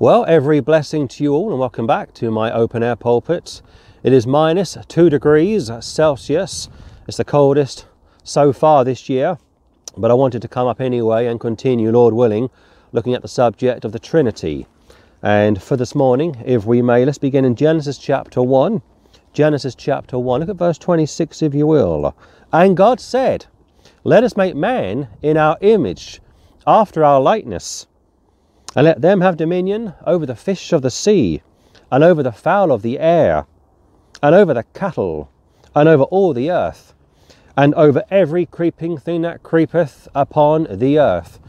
Well, every blessing to you all, and welcome back to my open air pulpit. It is minus two degrees Celsius. It's the coldest so far this year, but I wanted to come up anyway and continue, Lord willing, looking at the subject of the Trinity. And for this morning, if we may, let's begin in Genesis chapter 1. Genesis chapter 1, look at verse 26 if you will. And God said, Let us make man in our image, after our likeness and let them have dominion over the fish of the sea, and over the fowl of the air, and over the cattle, and over all the earth, and over every creeping thing that creepeth upon the earth.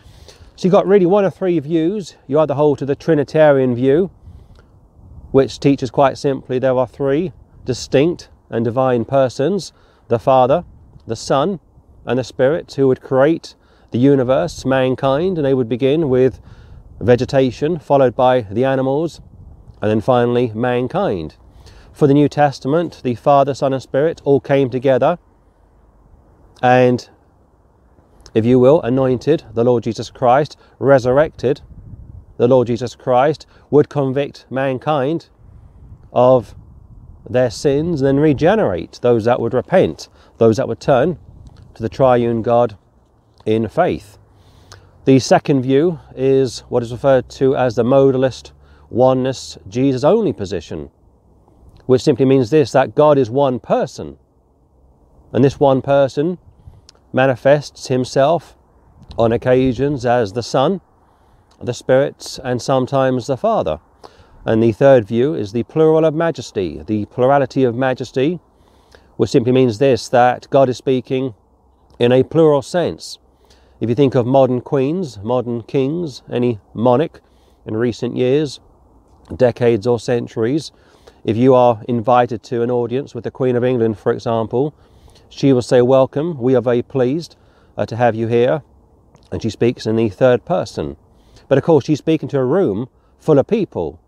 So you've got really one of three views. You either hold to the Trinitarian view, which teaches quite simply there are three distinct and divine persons the Father, the Son, and the Spirit who would create the universe, mankind, and they would begin with vegetation, followed by the animals, and then finally mankind. For the New Testament, the Father, Son, and Spirit all came together and, if you will, anointed the Lord Jesus Christ, resurrected the Lord Jesus Christ, would convict mankind of their sins and then regenerate those that would repent, those that would turn to the triune God in faith. The second view is what is referred to as the modalist oneness Jesus only position, which simply means this that God is one person. And this one person manifests himself on occasions as the Son, the Spirit, and sometimes the Father. And the third view is the plural of majesty, the plurality of majesty, which simply means this that God is speaking in a plural sense. If you think of modern queens, modern kings, any monarch in recent years, decades or centuries, if you are invited to an audience with the Queen of England, for example, she will say, Welcome, we are very pleased uh, to have you here. And she speaks in the third person. But of course, she's speaking to a room full of people.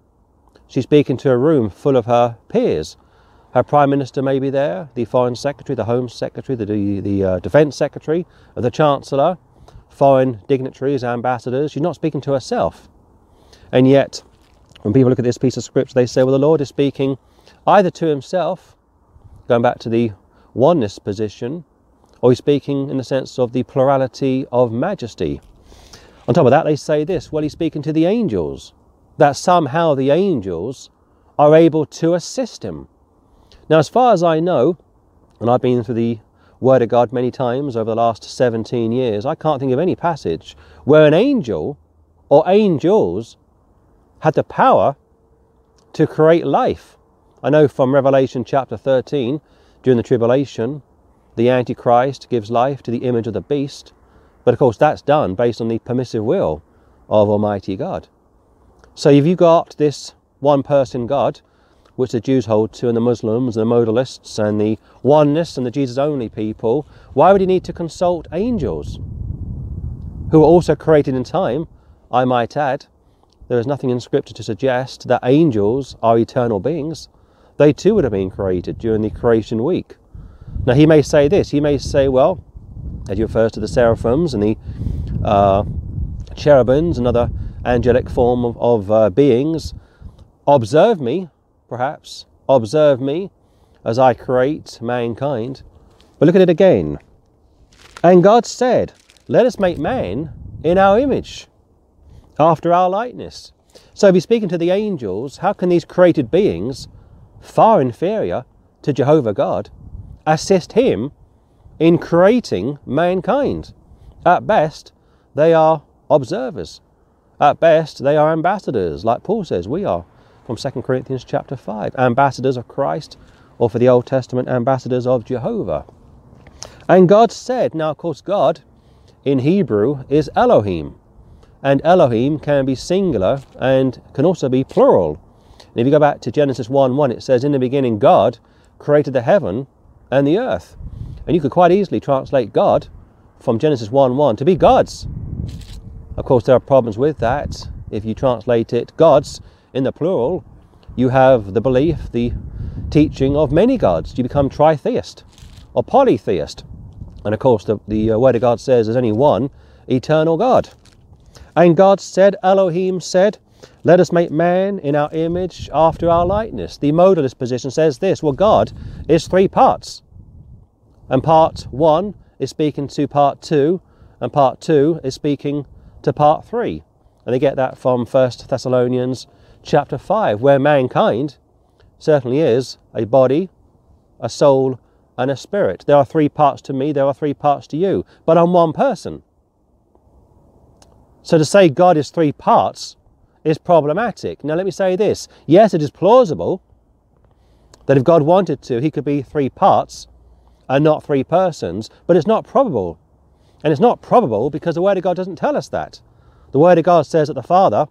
She's speaking to a room full of her peers. Her Prime Minister may be there, the Foreign Secretary, the Home Secretary, the, the uh, Defence Secretary, the Chancellor, foreign dignitaries, ambassadors. She's not speaking to herself. And yet, when people look at this piece of scripture, they say, well, the Lord is speaking either to himself, going back to the oneness position, or he's speaking in the sense of the plurality of majesty. On top of that, they say this well, he's speaking to the angels, that somehow the angels are able to assist him. Now, as far as I know, and I've been through the Word of God many times over the last 17 years, I can't think of any passage where an angel or angels had the power to create life. I know from Revelation chapter 13, during the tribulation, the Antichrist gives life to the image of the beast, but of course that's done based on the permissive will of Almighty God. So if you've got this one person God which the Jews hold to, and the Muslims, and the modalists, and the oneness, and the Jesus only people, why would he need to consult angels? Who were also created in time, I might add. There is nothing in Scripture to suggest that angels are eternal beings. They too would have been created during the creation week. Now, he may say this, he may say, well, as he refers to the seraphims and the uh, cherubims and other angelic form of, of uh, beings, observe me perhaps, observe me as I create mankind. But look at it again. And God said, Let us make man in our image, after our likeness. So, if he's speaking to the angels, how can these created beings, far inferior to Jehovah God, assist him in creating mankind? At best, they are observers. At best, they are ambassadors, like Paul says we are from 2 Corinthians chapter 5. Ambassadors of Christ, or for the Old Testament, ambassadors of Jehovah. And God said, now of course, God in Hebrew is Elohim. And Elohim can be singular and can also be plural. And if you go back to Genesis 1 1, it says, In the beginning, God created the heaven and the earth. And you could quite easily translate God from Genesis 1 1 to be God's. Of course, there are problems with that. If you translate it God's, in the plural, you have the belief, the teaching of many gods. You become tritheist or polytheist. And of course, the, the uh, Word of God says there's only one eternal God. And God said, Elohim said, Let us make man in our image after our likeness. The modalist position says this well, God is three parts. And part one is speaking to part two, and part two is speaking to part three. And they get that from 1 Thessalonians chapter 5, where mankind certainly is a body, a soul, and a spirit. There are three parts to me, there are three parts to you, but I'm one person. So to say God is three parts is problematic. Now, let me say this yes, it is plausible that if God wanted to, he could be three parts and not three persons, but it's not probable. And it's not probable because the Word of God doesn't tell us that. The Word of God says that the Father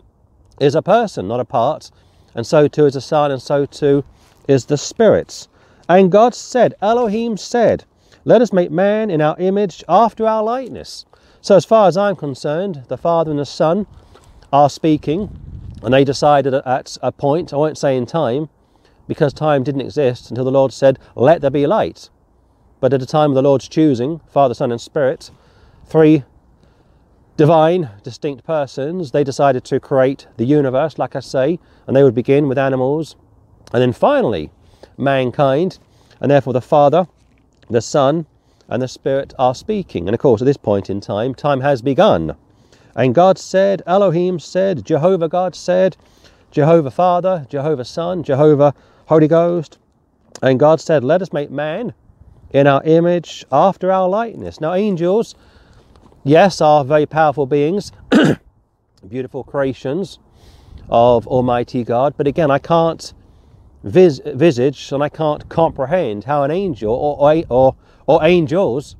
is a person, not a part, and so too is the Son, and so too is the Spirit. And God said, Elohim said, Let us make man in our image after our likeness. So, as far as I'm concerned, the Father and the Son are speaking, and they decided at a point, I won't say in time, because time didn't exist until the Lord said, Let there be light. But at the time of the Lord's choosing, Father, Son, and Spirit, three divine, distinct persons, they decided to create the universe, like I say, and they would begin with animals, and then finally, mankind, and therefore the Father, the Son, and the Spirit are speaking. And of course, at this point in time, time has begun. And God said, Elohim said, Jehovah God said, Jehovah Father, Jehovah Son, Jehovah Holy Ghost. And God said, Let us make man in our image after our likeness. Now, angels, yes, are very powerful beings, beautiful creations of Almighty God. But again, I can't vis- visage and I can't comprehend how an angel or, or, or, angels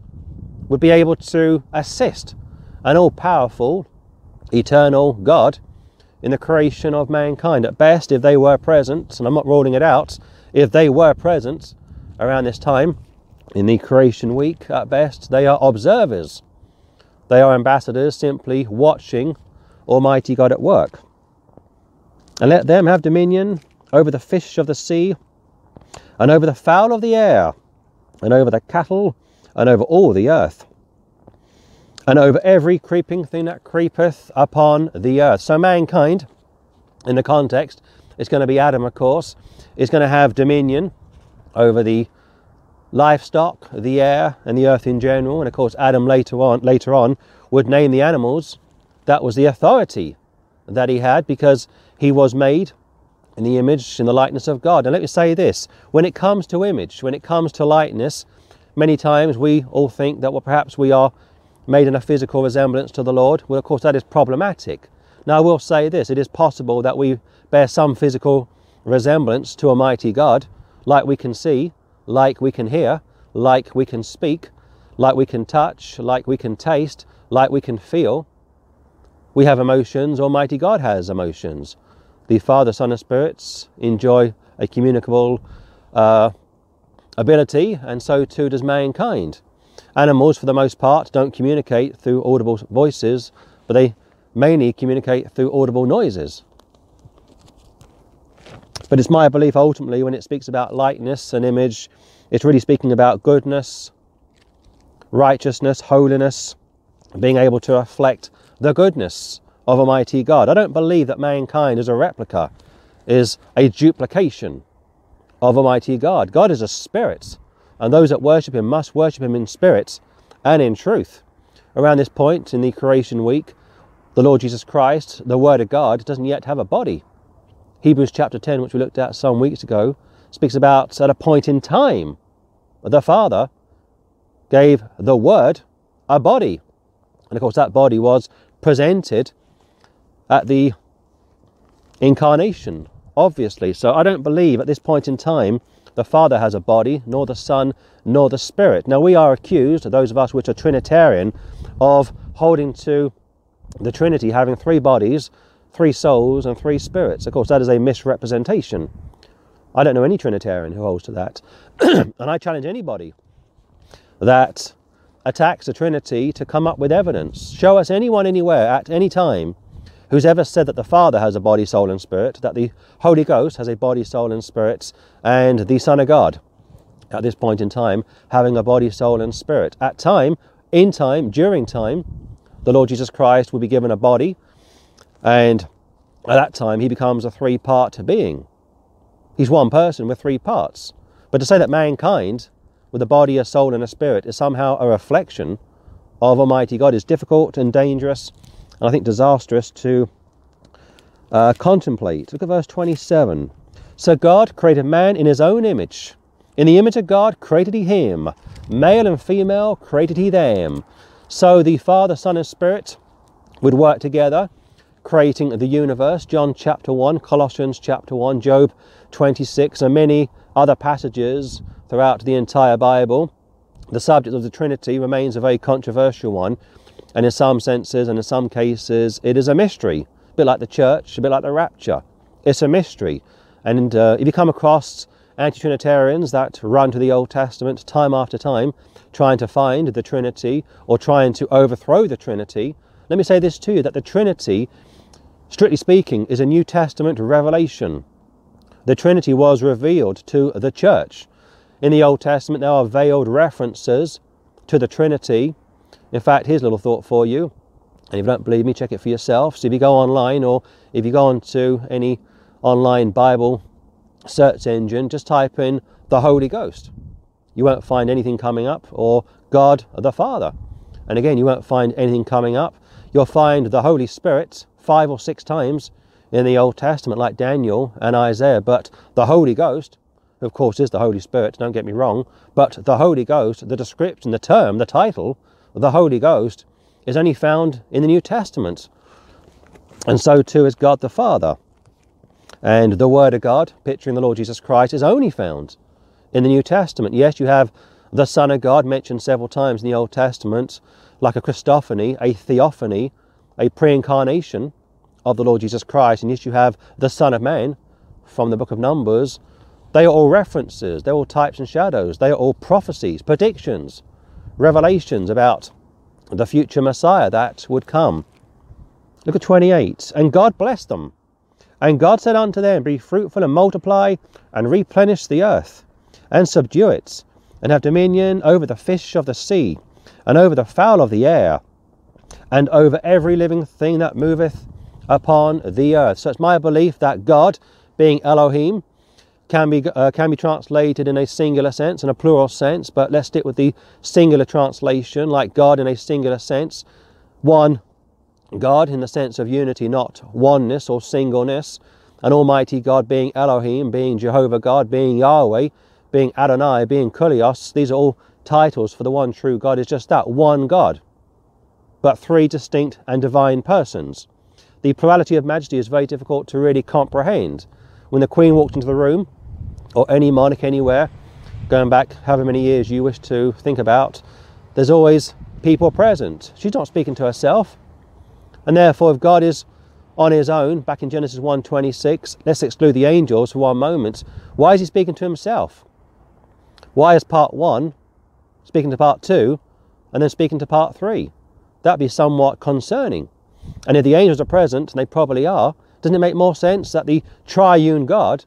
would be able to assist an all powerful, eternal God in the creation of mankind. At best, if they were present, and I'm not ruling it out, if they were present around this time in the creation week, at best, they are observers. They are ambassadors simply watching Almighty God at work. And let them have dominion over the fish of the sea, and over the fowl of the air, and over the cattle, and over all the earth and over every creeping thing that creepeth upon the earth. So, mankind, in the context, is going to be Adam, of course, is going to have dominion over the livestock, the air, and the earth in general. And of course, Adam later on, later on would name the animals. That was the authority that he had because he was made in the image, in the likeness of God. And let me say this when it comes to image, when it comes to likeness, many times we all think that well, perhaps we are made in a physical resemblance to the Lord, well, of course, that is problematic. Now, I will say this it is possible that we bear some physical resemblance to a mighty God, like we can see, like we can hear, like we can speak, like we can touch, like we can taste, like we can feel. We have emotions, Almighty God has emotions. The Father, Son, and Spirits enjoy a communicable uh, ability, and so too does mankind. Animals, for the most part, don't communicate through audible voices, but they mainly communicate through audible noises. But it's my belief ultimately when it speaks about likeness and image, it's really speaking about goodness, righteousness, holiness, being able to reflect the goodness of Almighty God. I don't believe that mankind is a replica, is a duplication of Almighty God. God is a spirit and those that worship him must worship him in spirit and in truth. Around this point in the creation week, the Lord Jesus Christ, the Word of God, doesn't yet have a body. Hebrews chapter 10, which we looked at some weeks ago, speaks about at a point in time, the Father gave the Word a body. And of course, that body was presented at the incarnation, obviously. So I don't believe at this point in time the Father has a body, nor the Son, nor the Spirit. Now, we are accused, those of us which are Trinitarian, of holding to the Trinity having three bodies, three souls, and three spirits. Of course, that is a misrepresentation. I don't know any Trinitarian who holds to that. and I challenge anybody that attacks the Trinity to come up with evidence. Show us anyone anywhere at any time who's ever said that the Father has a body, soul, and spirit, that the Holy Ghost has a body, soul, and spirit, and the Son of God, at this point in time, having a body, soul, and spirit. At time, in time, during time, the Lord Jesus Christ will be given a body, and at that time he becomes a three part being. He's one person with three parts. But to say that mankind, with a body, a soul, and a spirit, is somehow a reflection of Almighty God is difficult and dangerous, and I think disastrous to uh, contemplate. Look at verse 27. So God created man in his own image. In the image of God created he him. Male and female created he them. So the Father, Son, and Spirit would work together, creating the universe. John chapter 1, Colossians chapter 1, Job 26, and many other passages throughout the entire Bible. The subject of the Trinity remains a very controversial one, and in some senses and in some cases, it is a mystery, a bit like the church, a bit like the rapture. It's a mystery. And uh, if you come across anti Trinitarians that run to the Old Testament time after time, trying to find the Trinity or trying to overthrow the Trinity, let me say this to you that the Trinity, strictly speaking, is a New Testament revelation. The Trinity was revealed to the church. In the Old Testament, there are veiled references to the Trinity. In fact, here's a little thought for you. And if you don't believe me, check it for yourself. So if you go online or if you go onto any online Bible search engine, just type in the Holy Ghost. You won't find anything coming up, or God the Father. And again, you won't find anything coming up. You'll find the Holy Spirit five or six times in the Old Testament, like Daniel and Isaiah. But the Holy Ghost, of course, is the Holy Spirit, don't get me wrong. But the Holy Ghost, the description, the term, the title, the Holy Ghost, is only found in the New Testament. And so too is God the Father. And the Word of God, picturing the Lord Jesus Christ, is only found in the New Testament. Yes, you have the Son of God mentioned several times in the Old Testament, like a Christophany, a theophany, a pre incarnation of the Lord Jesus Christ. And yes, you have the Son of Man from the book of Numbers. They are all references, they're all types and shadows, they are all prophecies, predictions, revelations about the future Messiah that would come. Look at 28. And God blessed them and God said unto them, Be fruitful and multiply, and replenish the earth, and subdue it, and have dominion over the fish of the sea, and over the fowl of the air, and over every living thing that moveth upon the earth. So it's my belief that God, being Elohim, can be, uh, can be translated in a singular sense and a plural sense, but let's stick with the singular translation, like God in a singular sense. One God in the sense of unity, not oneness or singleness, An Almighty God being Elohim, being Jehovah God, being Yahweh, being Adonai, being Kurios, these are all titles for the one true God, is just that one God, but three distinct and divine persons. The plurality of majesty is very difficult to really comprehend. When the Queen walked into the room, or any monarch anywhere, going back however many years you wish to think about, there's always people present. She's not speaking to herself. And therefore, if God is on his own, back in Genesis 1:26, let's exclude the angels for one moment. Why is he speaking to himself? Why is part one speaking to part two and then speaking to part three? That'd be somewhat concerning. And if the angels are present, and they probably are, doesn't it make more sense that the triune God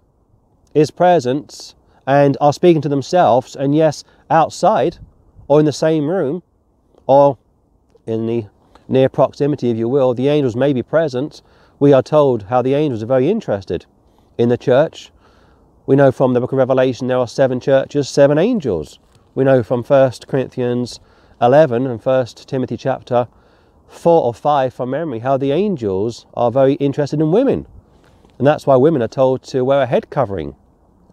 is present and are speaking to themselves, and yes, outside or in the same room or in the near proximity, if you will, the angels may be present. We are told how the angels are very interested in the church. We know from the book of Revelation there are seven churches, seven angels. We know from 1 Corinthians 11 and 1 Timothy chapter 4 or 5 from memory how the angels are very interested in women. And that's why women are told to wear a head covering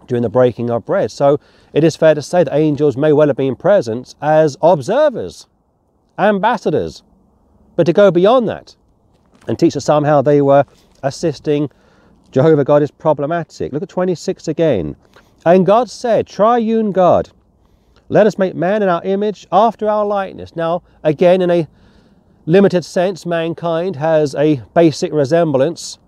during the breaking of bread. So it is fair to say that angels may well have been present as observers, ambassadors, but to go beyond that and teach that somehow they were assisting Jehovah God is problematic. Look at 26 again. And God said, Triune God, let us make man in our image after our likeness. Now, again, in a limited sense, mankind has a basic resemblance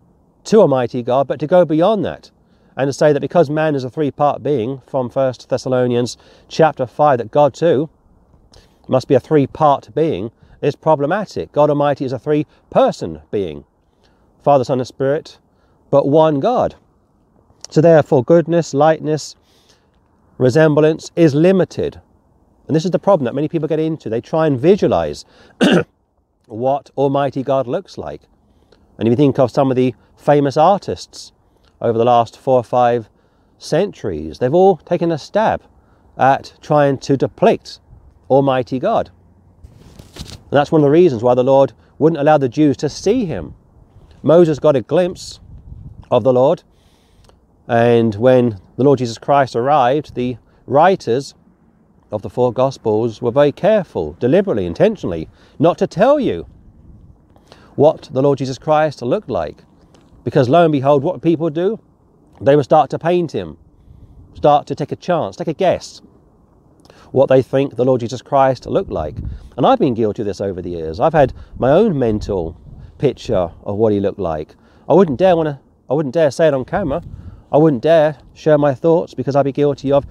to Almighty God, but to go beyond that and to say that because man is a three part being from 1 Thessalonians chapter 5, that God too must be a three part being, is problematic. God Almighty is a three person being Father, Son, and Spirit, but one God. So, therefore, goodness, lightness, resemblance is limited. And this is the problem that many people get into. They try and visualize what Almighty God looks like. And if you think of some of the famous artists over the last four or five centuries, they've all taken a stab at trying to depict Almighty God. And that's one of the reasons why the Lord wouldn't allow the Jews to see him. Moses got a glimpse of the Lord, and when the Lord Jesus Christ arrived, the writers of the four Gospels were very careful, deliberately, intentionally, not to tell you what the Lord Jesus Christ looked like. Because lo and behold, what people do? They would start to paint him, start to take a chance, take a guess what they think the Lord Jesus Christ looked like. And I've been guilty of this over the years. I've had my own mental picture of what he looked like. I wouldn't dare want to I wouldn't dare say it on camera. I wouldn't dare share my thoughts because I'd be guilty of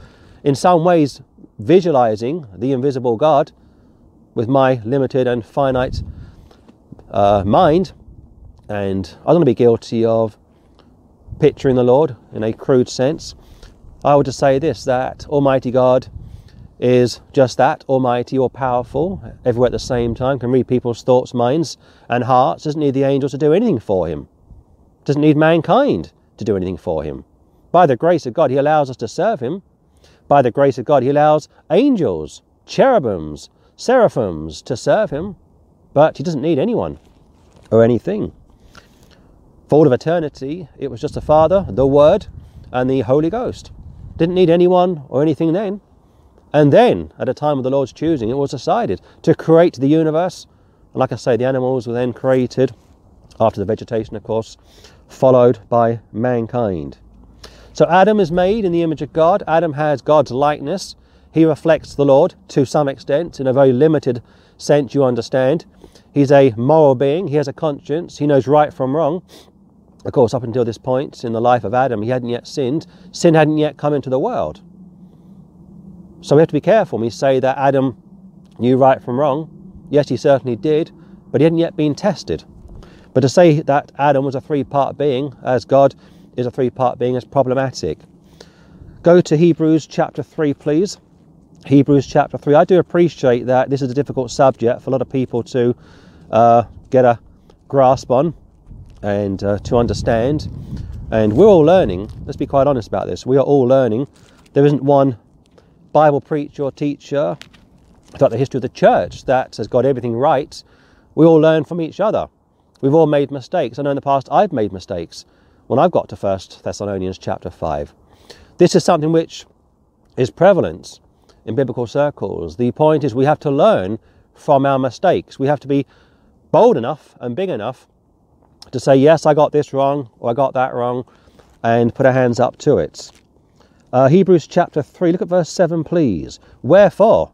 in some ways visualizing the invisible God with my limited and finite uh, mind. And I don't want to be guilty of picturing the Lord in a crude sense. I would just say this that Almighty God is just that almighty or powerful, everywhere at the same time, can read people's thoughts, minds, and hearts, doesn't need the angels to do anything for him, doesn't need mankind to do anything for him. By the grace of God, he allows us to serve him. By the grace of God, he allows angels, cherubims, seraphims to serve him, but he doesn't need anyone or anything. For all of eternity, it was just the Father, the Word, and the Holy Ghost. Didn't need anyone or anything then. And then, at a time of the Lord's choosing, it was decided to create the universe. And like I say, the animals were then created after the vegetation, of course, followed by mankind. So Adam is made in the image of God. Adam has God's likeness. He reflects the Lord to some extent, in a very limited sense, you understand. He's a moral being. He has a conscience. He knows right from wrong. Of course, up until this point in the life of Adam, he hadn't yet sinned. Sin hadn't yet come into the world. So we have to be careful when we say that Adam knew right from wrong. Yes, he certainly did, but he hadn't yet been tested. But to say that Adam was a three part being, as God is a three part being, is problematic. Go to Hebrews chapter 3, please. Hebrews chapter 3. I do appreciate that this is a difficult subject for a lot of people to uh, get a grasp on and uh, to understand. And we're all learning. Let's be quite honest about this. We are all learning. There isn't one Bible preacher or teacher throughout the history of the church that has got everything right. We all learn from each other. We've all made mistakes. I know in the past I've made mistakes when I've got to First Thessalonians chapter 5. This is something which is prevalent in biblical circles. The point is we have to learn from our mistakes. We have to be bold enough and big enough to say, yes, I got this wrong or I got that wrong, and put our hands up to it. Uh, Hebrews chapter 3, look at verse 7, please. Wherefore,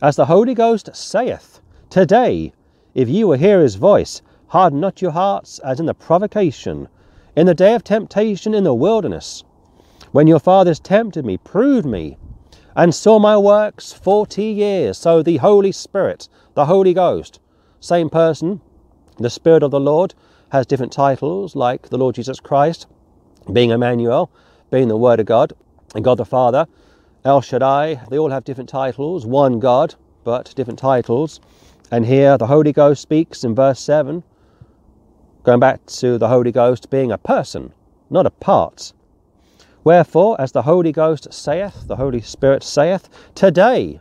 as the Holy Ghost saith, Today, if ye will hear his voice, harden not your hearts as in the provocation, in the day of temptation in the wilderness, when your fathers tempted me, proved me, and saw my works forty years. So the Holy Spirit, the Holy Ghost, same person, the Spirit of the Lord, has different titles, like the Lord Jesus Christ, being Emmanuel, being the Word of God, and God the Father, El Shaddai, they all have different titles, one God, but different titles. And here the Holy Ghost speaks in verse 7, going back to the Holy Ghost being a person, not a part. Wherefore, as the Holy Ghost saith, the Holy Spirit saith, Today,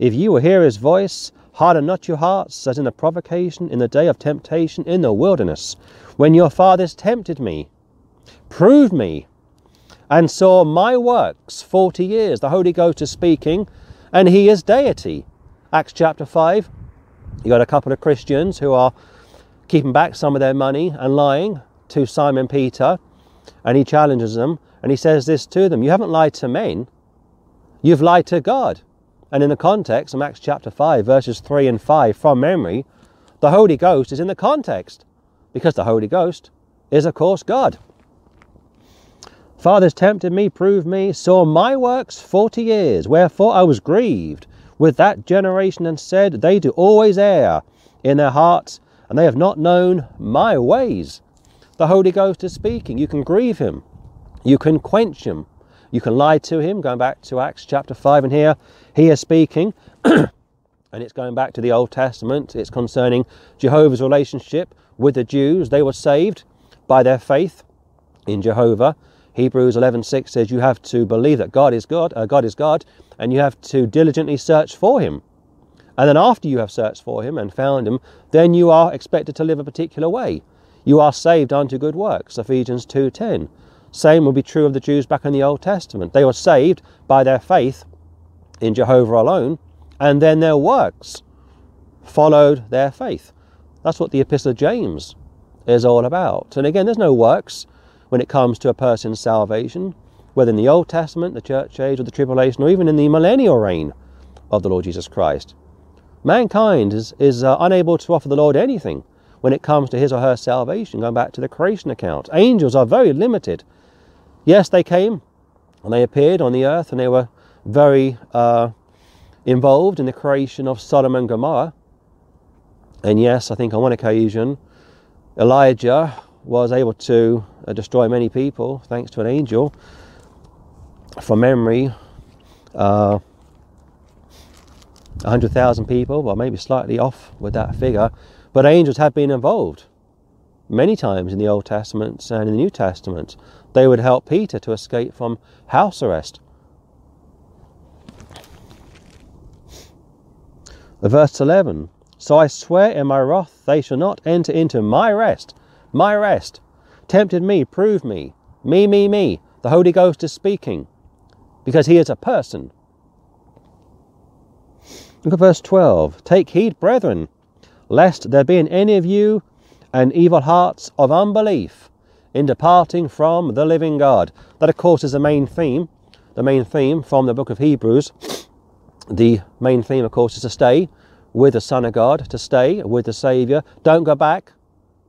if ye will hear his voice, harden not your hearts, as in the provocation, in the day of temptation, in the wilderness, when your fathers tempted me, proved me, and saw my works 40 years. The Holy Ghost is speaking, and he is deity. Acts chapter 5, you got a couple of Christians who are keeping back some of their money and lying to Simon Peter, and he challenges them, and he says this to them You haven't lied to men, you've lied to God. And in the context of Acts chapter 5, verses 3 and 5 from memory, the Holy Ghost is in the context, because the Holy Ghost is, of course, God. Fathers tempted me, proved me, saw my works forty years, wherefore I was grieved with that generation and said, They do always err in their hearts, and they have not known my ways. The Holy Ghost is speaking. You can grieve him, you can quench him, you can lie to him. Going back to Acts chapter 5, and here he is speaking. and it's going back to the Old Testament. It's concerning Jehovah's relationship with the Jews. They were saved by their faith in Jehovah. Hebrews 11:6 says you have to believe that God is God, uh, God is God, and you have to diligently search for him. And then after you have searched for him and found him, then you are expected to live a particular way. You are saved unto good works, Ephesians 2:10. Same will be true of the Jews back in the Old Testament. They were saved by their faith in Jehovah alone, and then their works followed their faith. That's what the Epistle of James is all about. And again, there's no works when it comes to a person's salvation, whether in the Old Testament, the church age, or the tribulation, or even in the millennial reign of the Lord Jesus Christ. Mankind is, is uh, unable to offer the Lord anything when it comes to his or her salvation, going back to the creation account. Angels are very limited. Yes, they came and they appeared on the earth and they were very uh, involved in the creation of Sodom and Gomorrah. And yes, I think on one occasion, Elijah was able to uh, destroy many people thanks to an angel. From memory, uh, 100,000 people, well, maybe slightly off with that figure, but angels have been involved many times in the Old Testament and in the New Testament. They would help Peter to escape from house arrest. Verse 11 So I swear in my wrath, they shall not enter into my rest. My rest. Tempted me, proved me. Me, me, me. The Holy Ghost is speaking because he is a person. Look at verse 12. Take heed, brethren, lest there be in any of you an evil hearts of unbelief in departing from the living God. That, of course, is the main theme. The main theme from the book of Hebrews the main theme, of course, is to stay with the Son of God, to stay with the Saviour. Don't go back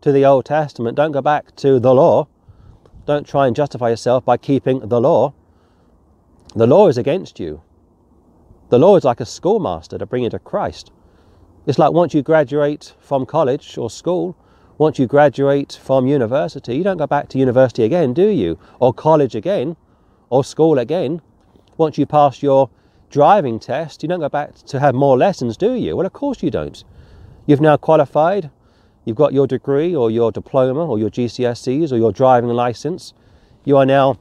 to the Old Testament. Don't go back to the law. Don't try and justify yourself by keeping the law. The law is against you. The Lord's like a schoolmaster to bring you to Christ. It's like once you graduate from college or school, once you graduate from university, you don't go back to university again, do you? Or college again, or school again. Once you pass your driving test, you don't go back to have more lessons, do you? Well, of course you don't. You've now qualified, you've got your degree or your diploma or your GCSEs or your driving license. You are now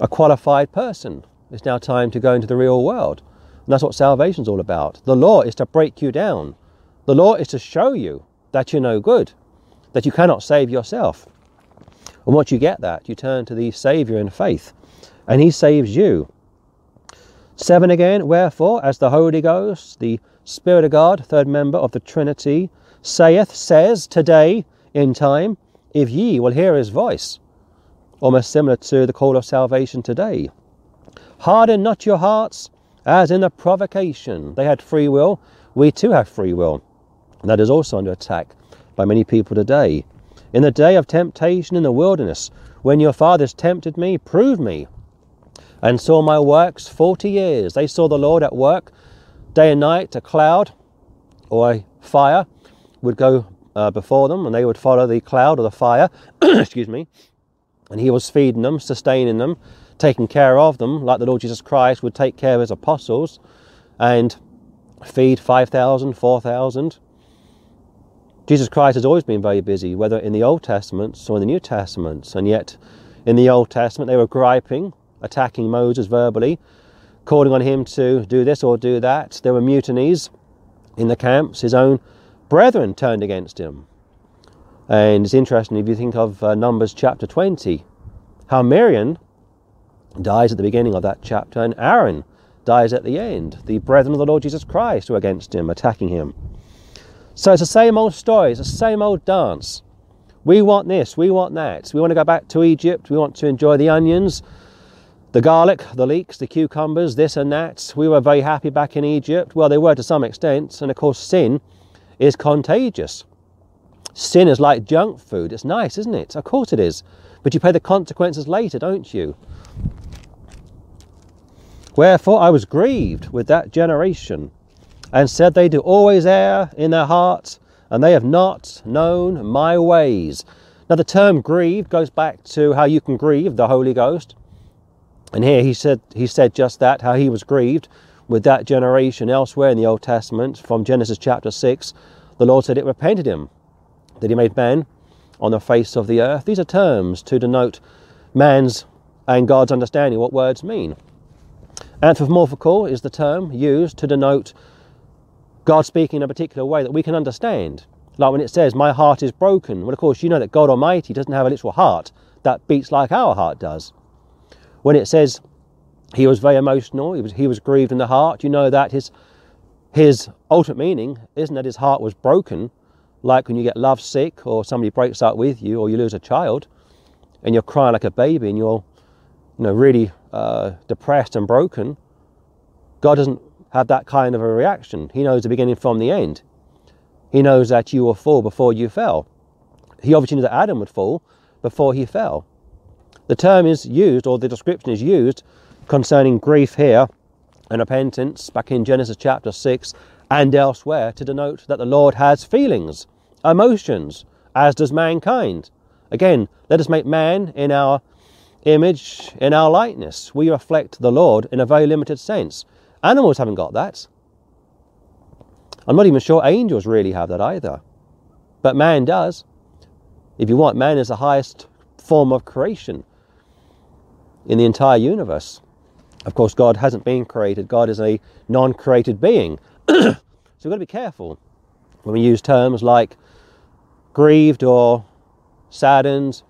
a qualified person. It's now time to go into the real world. And that's what salvation's all about. The law is to break you down. The law is to show you that you're no good, that you cannot save yourself. And once you get that, you turn to the Saviour in faith, and He saves you. 7 again, wherefore, as the Holy Ghost, the Spirit of God, third member of the Trinity, saith, says today in time, if ye will hear his voice. Almost similar to the call of salvation today. Harden not your hearts as in the provocation. They had free will. We too have free will. That is also under attack by many people today. In the day of temptation in the wilderness, when your fathers tempted me, prove me and saw my works 40 years. They saw the Lord at work day and night. A cloud or a fire would go uh, before them, and they would follow the cloud or the fire. excuse me. And he was feeding them, sustaining them, taking care of them, like the Lord Jesus Christ would take care of his apostles and feed 5,000, 4,000. Jesus Christ has always been very busy, whether in the Old Testament or in the New Testament. And yet, in the Old Testament, they were griping attacking Moses verbally, calling on him to do this or do that. There were mutinies in the camps. His own brethren turned against him. And it's interesting if you think of uh, Numbers chapter 20, how Miriam dies at the beginning of that chapter and Aaron dies at the end. The brethren of the Lord Jesus Christ were against him, attacking him. So it's the same old story, it's the same old dance. We want this, we want that. We want to go back to Egypt, we want to enjoy the onions, the garlic, the leeks, the cucumbers, this and that. We were very happy back in Egypt. Well, they were to some extent. And of course, sin is contagious. Sin is like junk food. It's nice, isn't it? Of course it is. But you pay the consequences later, don't you? Wherefore I was grieved with that generation, and said they do always err in their hearts, and they have not known my ways. Now the term grieved goes back to how you can grieve the Holy Ghost. And here he said, he said just that, how he was grieved with that generation elsewhere in the Old Testament, from Genesis chapter 6, the Lord said it repented him that he made man on the face of the earth. These are terms to denote man's and God's understanding what words mean. Anthropomorphical is the term used to denote God speaking in a particular way that we can understand. Like when it says, My heart is broken. Well, of course, you know that God Almighty doesn't have a literal heart that beats like our heart does. When it says he was very emotional, he was, he was grieved in the heart, you know that his, his ultimate meaning isn't that his heart was broken, like when you get love sick or somebody breaks up with you or you lose a child and you're crying like a baby and you're you know, really uh, depressed and broken. God doesn't have that kind of a reaction. He knows the beginning from the end. He knows that you will fall before you fell. He obviously knew that Adam would fall before he fell. The term is used, or the description is used, concerning grief here and repentance back in Genesis chapter 6 and elsewhere to denote that the Lord has feelings, emotions, as does mankind. Again, let us make man in our image, in our likeness. We reflect the Lord in a very limited sense. Animals haven't got that. I'm not even sure angels really have that either. But man does. If you want, man is the highest form of creation in the entire universe. Of course, God hasn't been created, God is a non created being. so we've got to be careful when we use terms like grieved or saddened,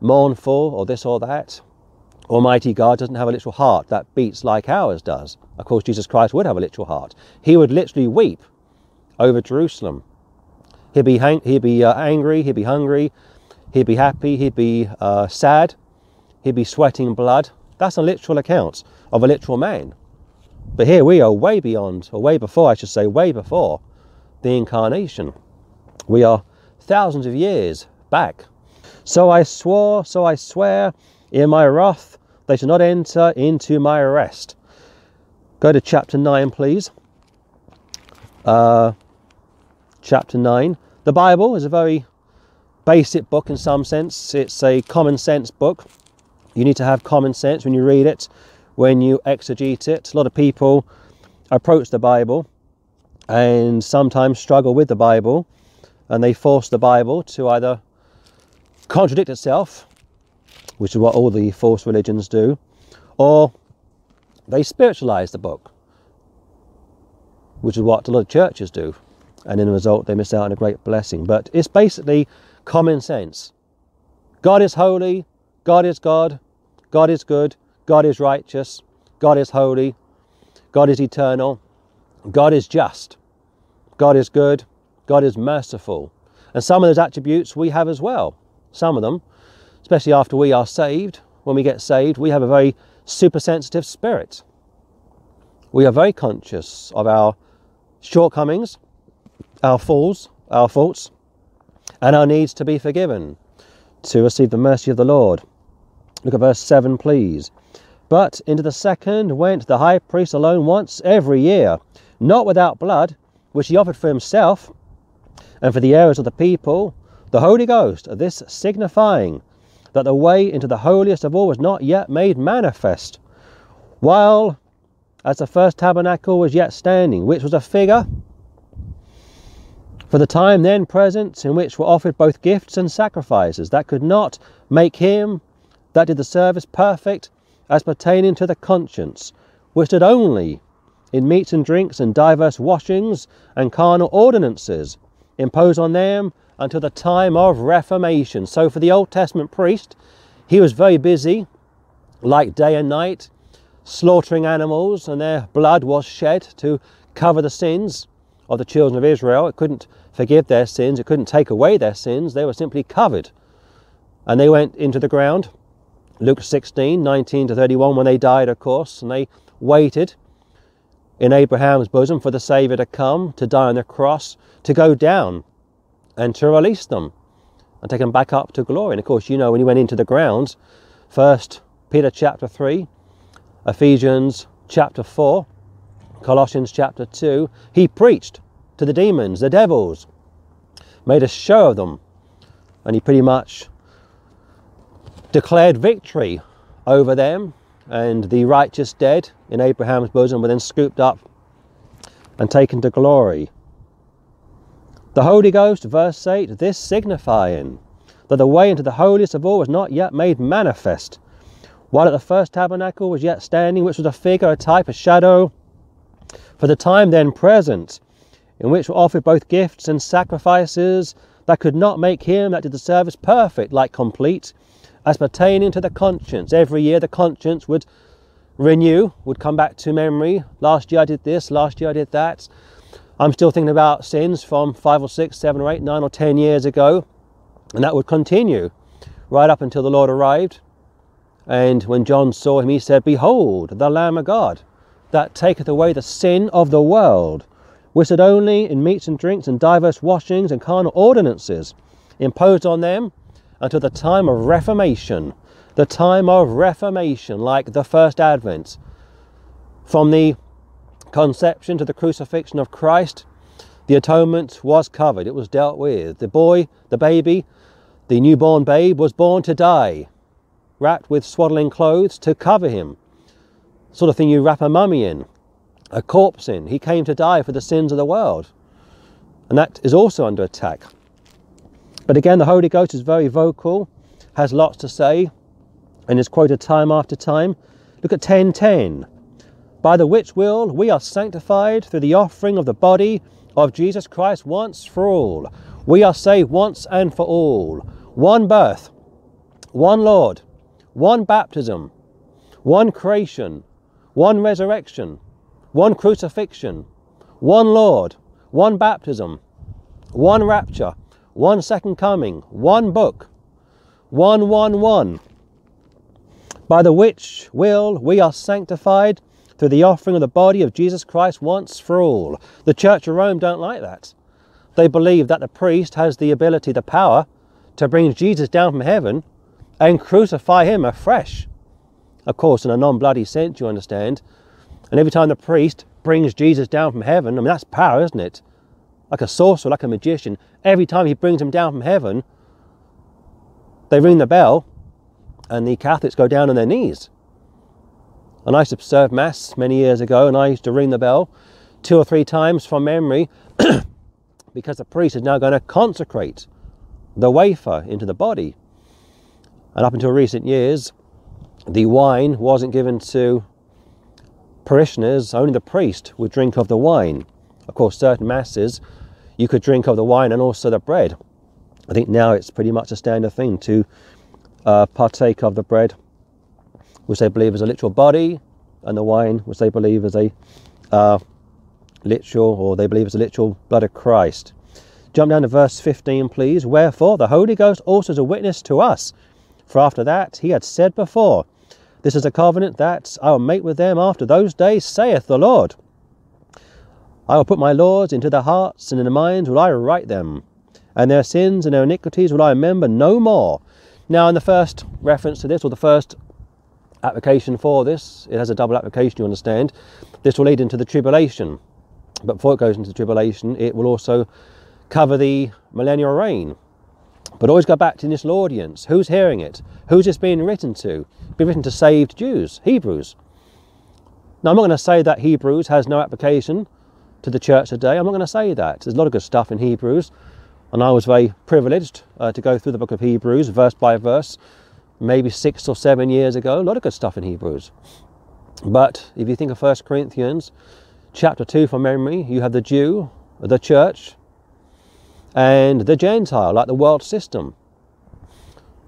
mournful, or this or that. Almighty God doesn't have a literal heart that beats like ours does. Of course, Jesus Christ would have a literal heart. He would literally weep over Jerusalem. He'd be, hang- he'd be uh, angry, he'd be hungry, he'd be happy, he'd be uh, sad, he'd be sweating blood. That's a literal account of a literal man. But here we are way beyond, or way before, I should say, way before the incarnation. We are thousands of years back. So I swore, so I swear, in my wrath, they shall not enter into my rest. Go to chapter 9, please. Uh, chapter 9. The Bible is a very basic book in some sense. It's a common sense book. You need to have common sense when you read it, when you exegete it. A lot of people approach the Bible and sometimes struggle with the Bible and they force the Bible to either contradict itself, which is what all the false religions do, or they spiritualize the book, which is what a lot of churches do and in the result they miss out on a great blessing. But it's basically common sense. God is holy, God is God, God is good, God is righteous, God is holy, God is eternal, God is just, God is good, God is merciful. And some of those attributes we have as well. Some of them, especially after we are saved, when we get saved, we have a very super sensitive spirit. We are very conscious of our shortcomings, our falls, our faults, and our needs to be forgiven, to receive the mercy of the Lord. Look at verse 7, please. But into the second went the high priest alone once every year, not without blood, which he offered for himself and for the errors of the people, the Holy Ghost, this signifying that the way into the holiest of all was not yet made manifest, while as the first tabernacle was yet standing, which was a figure for the time then present, in which were offered both gifts and sacrifices, that could not make him that did the service perfect as pertaining to the conscience, which did only in meats and drinks and divers washings and carnal ordinances impose on them until the time of Reformation. So, for the Old Testament priest, he was very busy, like day and night, slaughtering animals, and their blood was shed to cover the sins of the children of Israel. It couldn't forgive their sins, it couldn't take away their sins, they were simply covered. And they went into the ground, Luke 16, 19 to 31, when they died, of course, and they waited in Abraham's bosom for the Saviour to come, to die on the cross, to go down and to release them and take them back up to glory. And of course, you know, when he went into the grounds, first Peter chapter 3, Ephesians chapter 4, Colossians chapter 2, he preached to the demons, the devils, made a show of them, and he pretty much declared victory over them and the righteous dead in Abraham's bosom were then scooped up and taken to glory. The Holy Ghost, verse 8, this signifying that the way into the holiest of all was not yet made manifest, while at the first tabernacle was yet standing, which was a figure, a type, a shadow, for the time then present, in which were offered both gifts and sacrifices that could not make him that did the service perfect, like complete, as pertaining to the conscience. Every year the conscience would renew, would come back to memory. Last year I did this, last year I did that. I'm still thinking about sins from five or six, seven or eight, nine or ten years ago, and that would continue right up until the Lord arrived. And when John saw him, he said, Behold, the Lamb of God, that taketh away the sin of the world, which had only in meats and drinks and divers washings and carnal ordinances imposed on them Uh, until the time of Reformation. The time of Reformation, like the first advent. From the conception to the crucifixion of Christ, the atonement was covered, it was dealt with. The boy, the baby, the newborn babe was born to die, wrapped with swaddling clothes to cover him. Sort of thing you wrap a mummy in, a corpse in. He came to die for the sins of the world. And that is also under attack. But again, the Holy Ghost is very vocal, has lots to say, and is quoted time after time. Look at 1010. By the which will we are sanctified through the offering of the body of Jesus Christ once for all. We are saved once and for all. One birth, one Lord, one baptism, one creation, one resurrection, one crucifixion, one Lord, one baptism, one rapture, one second coming, one book, one, one, one. By the which will we are sanctified through the offering of the body of Jesus Christ once for all. The Church of Rome don't like that. They believe that the priest has the ability, the power, to bring Jesus down from heaven and crucify him afresh. Of course, in a non bloody sense, you understand. And every time the priest brings Jesus down from heaven, I mean, that's power, isn't it? Like a sorcerer, like a magician. Every time he brings him down from heaven, they ring the bell and the Catholics go down on their knees. And I used to serve Mass many years ago, and I used to ring the bell two or three times from memory because the priest is now going to consecrate the wafer into the body. And up until recent years, the wine wasn't given to parishioners, only the priest would drink of the wine. Of course, certain masses you could drink of the wine and also the bread. I think now it's pretty much a standard thing to uh, partake of the bread which they believe is a literal body, and the wine, which they believe is a uh, literal, or they believe is a literal blood of Christ. Jump down to verse 15, please. Wherefore the Holy Ghost also is a witness to us. For after that he had said before, This is a covenant that I will make with them after those days, saith the Lord. I will put my laws into their hearts, and in their minds will I write them, and their sins and their iniquities will I remember no more. Now, in the first reference to this, or the first application for this. It has a double application, you understand. This will lead into the tribulation. But before it goes into the tribulation, it will also cover the millennial reign. But always go back to the initial audience. Who's hearing it? Who's this being written to? It's written to saved Jews, Hebrews. Now, I'm not going to say that Hebrews has no application to the church today. I'm not going to say that. There's a lot of good stuff in Hebrews. And I was very privileged uh, to go through the book of Hebrews verse by verse maybe six or seven years ago. A lot of good stuff in Hebrews. But if you think of 1 Corinthians chapter 2 from memory, you have the Jew, the church, and the Gentile, like the world system.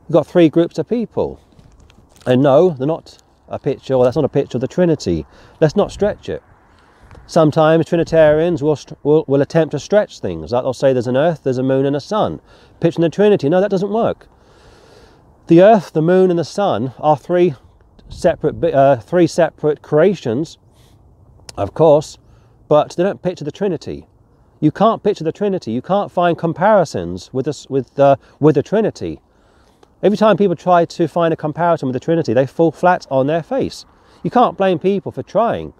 You've got three groups of people. And no, they're not a picture, or that's not a picture of the Trinity. Let's not stretch it. Sometimes Trinitarians will, will, will attempt to stretch things. Like they'll say there's an earth, there's a moon, and a sun. Picturing the Trinity. No, that doesn't work. The Earth, the Moon, and the Sun are three separate, uh, three separate creations, of course, but they don't picture the Trinity. You can't picture the Trinity. You can't find comparisons with this, with with the Trinity. Every time people try to find a comparison with the Trinity, they fall flat on their face. You can't blame people for trying.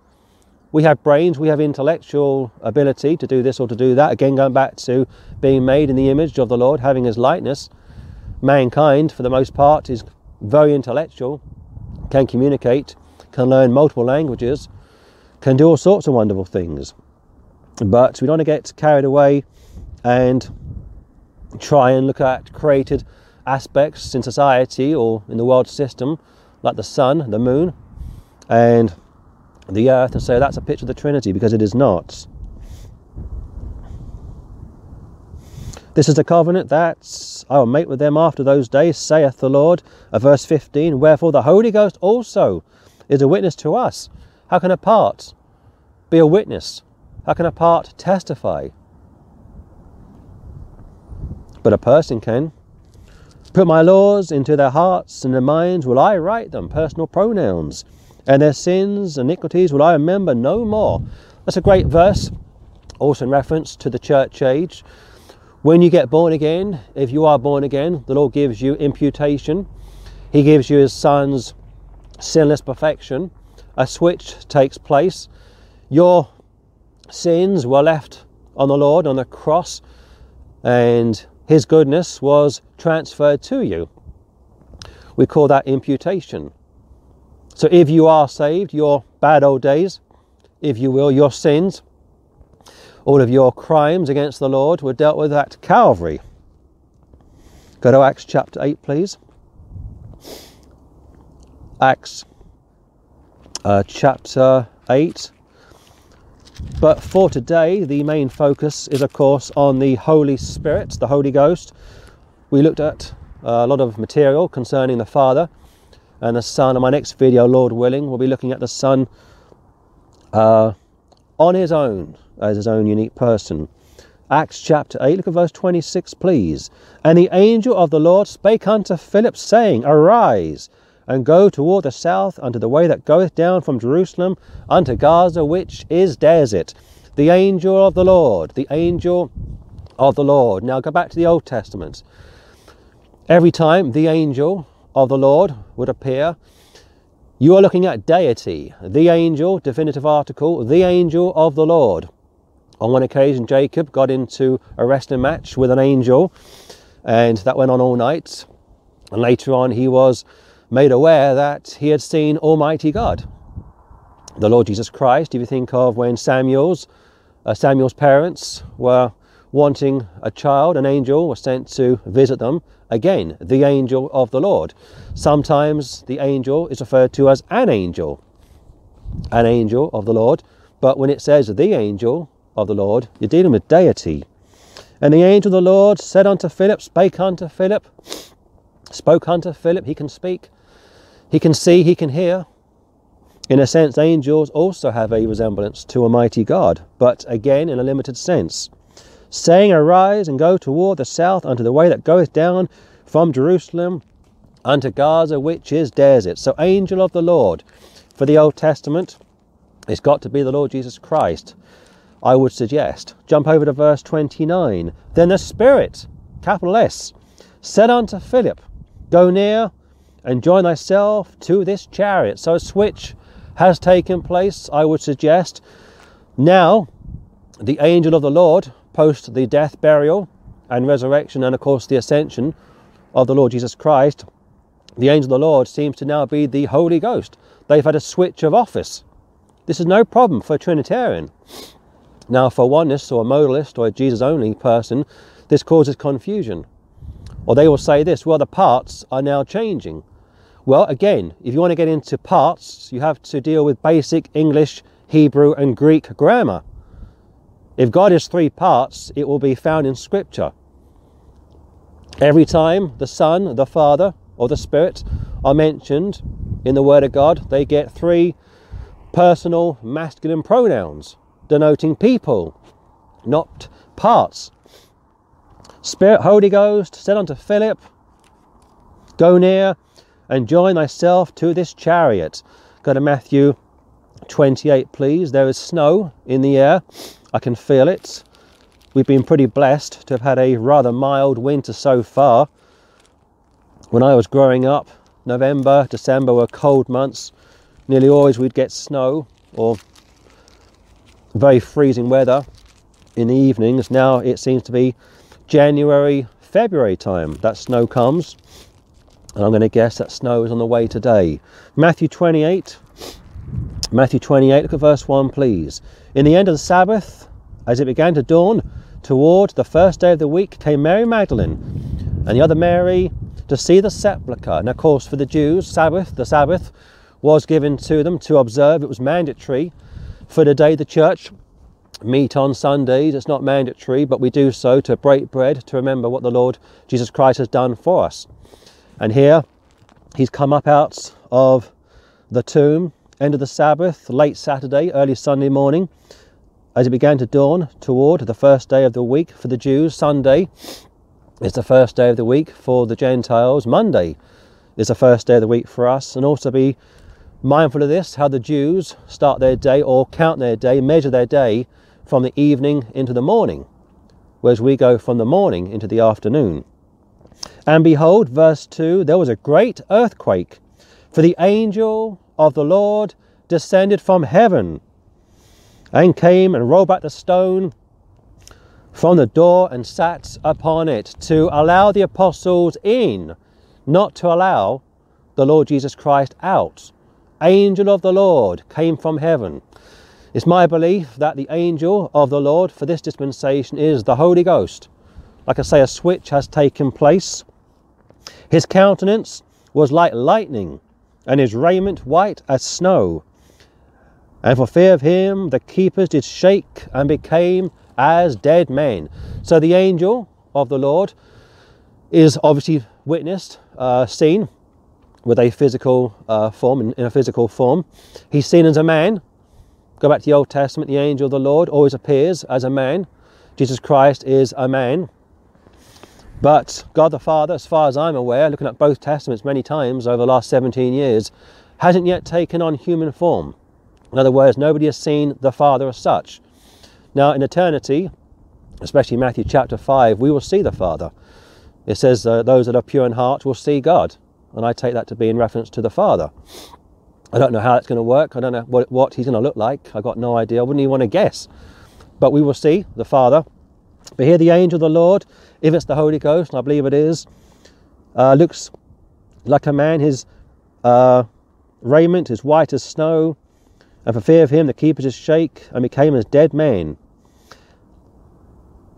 We have brains, we have intellectual ability to do this or to do that. Again, going back to being made in the image of the Lord, having his likeness mankind, for the most part, is very intellectual, can communicate can learn multiple languages, can do all sorts of wonderful things. But we don't want to get carried away and try and look at created aspects in society or in the world system, like the sun, the moon, and the earth, and say that's a picture of the Trinity because it is not. This is the covenant that I will make with them after those days, saith the Lord. Uh, verse 15 Wherefore the Holy Ghost also is a witness to us. How can a part be a witness? How can a part testify? But a person can. Put my laws into their hearts and their minds, will I write them, personal pronouns. And their sins, and iniquities, will I remember no more. That's a great verse, also in reference to the church age. When you get born again, if you are born again, the Lord gives you imputation. He gives you His Son's sinless perfection. A switch takes place. Your sins were left on the Lord on the cross, and His goodness was transferred to you. We call that imputation. So if you are saved, your bad old days, if you will, your sins, all of your crimes against the Lord were dealt with at Calvary. Go to Acts chapter 8, please. Acts uh, chapter 8. But for today, the main focus is, of course, on the Holy Spirit, the Holy Ghost. We looked at a lot of material concerning the Father and the Son. In my next video, Lord willing, we'll be looking at the Son uh, on his own, as his own unique person. Acts chapter 8, look at verse 26, please. And the angel of the Lord spake unto Philip, saying, Arise and go toward the south unto the way that goeth down from Jerusalem unto Gaza, which is desert. The angel of the Lord, the angel of the Lord. Now go back to the Old Testament. Every time the angel of the Lord would appear, you are looking at deity, the angel, definitive article, the angel of the Lord. On one occasion, Jacob got into a wrestling match with an angel, and that went on all night. And later on, he was made aware that he had seen Almighty God. The Lord Jesus Christ, if you think of when Samuel's, uh, Samuel's parents were wanting a child, an angel was sent to visit them. Again, the angel of the Lord. Sometimes the angel is referred to as an angel, an angel of the Lord. But when it says the angel of the Lord, you're dealing with deity. And the angel of the Lord said unto Philip, spake unto Philip, spoke unto Philip, he can speak, he can see, he can hear. In a sense, angels also have a resemblance to a mighty God, but again in a limited sense saying, Arise and go toward the south unto the way that goeth down from Jerusalem unto Gaza, which is desert. So, angel of the Lord. For the Old Testament, it's got to be the Lord Jesus Christ. I would suggest. Jump over to verse 29. Then the Spirit, capital S, said unto Philip, Go near and join thyself to this chariot. So a switch has taken place, I would suggest. Now, the angel of the Lord post the death, burial, and resurrection, and of course the ascension of the Lord Jesus Christ, the angel of the Lord seems to now be the Holy Ghost. They've had a switch of office. This is no problem for a Trinitarian. Now, for oneness or a modalist or a Jesus only person, this causes confusion. Or they will say this well, the parts are now changing. Well, again, if you want to get into parts, you have to deal with basic English, Hebrew, and Greek grammar. If God is three parts, it will be found in Scripture. Every time the Son, the Father, or the Spirit are mentioned in the Word of God, they get three personal masculine pronouns denoting people, not parts. Spirit, Holy Ghost, said unto Philip, Go near and join thyself to this chariot. Go to Matthew 28, please. There is snow in the air. I can feel it. We've been pretty blessed to have had a rather mild winter so far. When I was growing up, November, December were cold months. Nearly always we'd get snow or very freezing weather in the evenings. Now it seems to be January, February time that snow comes. And I'm going to guess that snow is on the way today. Matthew 28 Matthew 28, look at verse 1, please. In the end of the Sabbath, as it began to dawn, toward the first day of the week, came Mary Magdalene and the other Mary to see the sepulchre. And of course, for the Jews, Sabbath, the Sabbath, was given to them to observe. It was mandatory for the day the church meet on Sundays. It's not mandatory, but we do so to break bread, to remember what the Lord Jesus Christ has done for us. And here, he's come up out of the tomb end of the Sabbath, late Saturday, early Sunday morning, as it began to dawn toward the first day of the week for the Jews. Sunday is the first day of the week for the Gentiles. Monday is the first day of the week for us. And also be mindful of this how the Jews start their day or count their day, measure their day from the evening into the morning, whereas we go from the morning into the afternoon. And behold, verse 2 there was a great earthquake, for the angel of the Lord descended from heaven and came and rolled back the stone from the door and sat upon it to allow the apostles in, not to allow the Lord Jesus Christ out. Angel of the Lord came from heaven. It's my belief that the angel of the Lord for this dispensation is the Holy Ghost. Like I say, a switch has taken place. His countenance was like lightning, and his raiment white as snow. And for fear of him, the keepers did shake and became as dead men. So the angel of the Lord is obviously witnessed, uh, seen with a physical uh, form, in, in a physical form. He's seen as a man. Go back to the Old Testament, the angel of the Lord always appears as a man. Jesus Christ is a man. But God the Father, as far as I'm aware, looking at both Testaments many times over the last 17 years, hasn't yet taken on human form. In other words, nobody has seen the Father as such. Now, in eternity, especially Matthew chapter 5, we will see the Father. It says, uh, Those that are pure in heart will see God. And I take that to be in reference to the Father. I don't know how that's going to work. I don't know what, what he's going to look like. I've got no idea. I wouldn't even want to guess. But we will see the Father. But here, the angel of the Lord if it's the Holy Ghost, and I believe it is, uh, looks like a man. His uh, raiment is white as snow, and for fear of him the keepers did shake and became as dead men.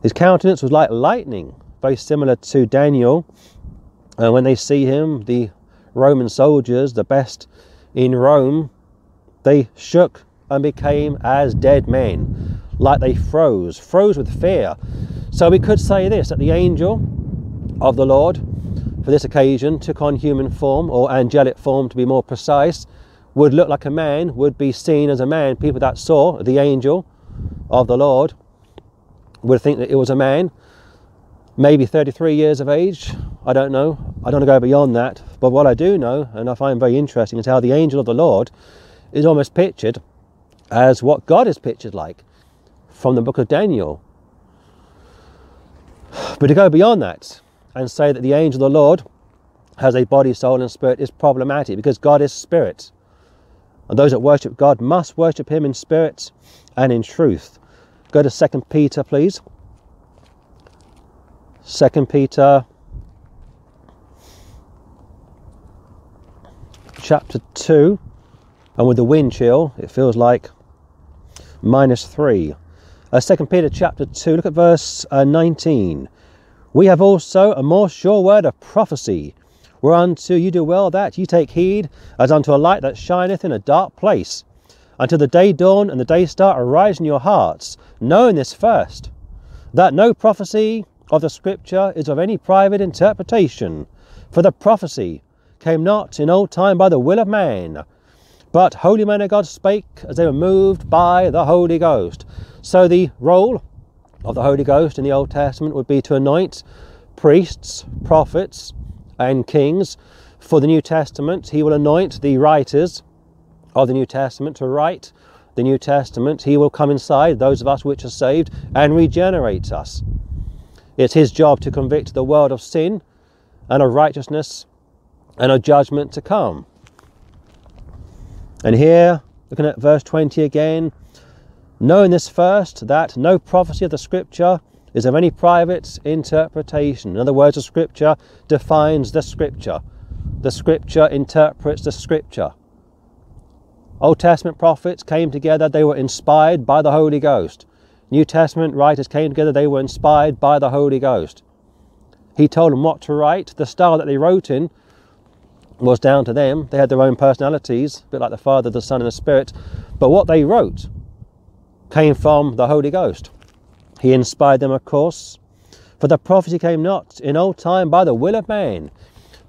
His countenance was like lightning, very similar to Daniel. And when they see him, the Roman soldiers, the best in Rome, they shook and became as dead men, like they froze, froze with fear. So we could say this that the angel of the Lord for this occasion took on human form or angelic form to be more precise, would look like a man, would be seen as a man. People that saw the angel of the Lord would think that it was a man, maybe 33 years of age. I don't know. I don't want to go beyond that. But what I do know, and I find very interesting, is how the angel of the Lord is almost pictured as what God is pictured like from the book of Daniel. But to go beyond that and say that the angel of the Lord has a body, soul, and spirit is problematic because God is spirit. And those that worship God must worship Him in spirit and in truth. Go to 2 Peter, please. 2 Peter chapter 2. And with the wind chill, it feels like minus 3. Uh, 2 Peter chapter 2, look at verse uh, 19. We have also a more sure word of prophecy, whereunto you do well that ye take heed, as unto a light that shineth in a dark place, until the day dawn and the day star arise in your hearts, knowing this first, that no prophecy of the Scripture is of any private interpretation, for the prophecy came not in old time by the will of man, but holy men of God spake as they were moved by the Holy Ghost. So the role of the Holy Ghost in the Old Testament would be to anoint priests, prophets, and kings. For the New Testament, he will anoint the writers of the New Testament to write the New Testament. He will come inside those of us which are saved and regenerate us. It's his job to convict the world of sin and of righteousness and of judgment to come. And here, looking at verse 20 again, Knowing this first, that no prophecy of the Scripture is of any private interpretation. In other words, the Scripture defines the Scripture. The Scripture interprets the Scripture. Old Testament prophets came together, they were inspired by the Holy Ghost. New Testament writers came together, they were inspired by the Holy Ghost. He told them what to write. The style that they wrote in was down to them. They had their own personalities, a bit like the Father, the Son, and the Spirit. But what they wrote came from the Holy Ghost. He inspired them, of course. For the prophecy came not in old time by the will of man.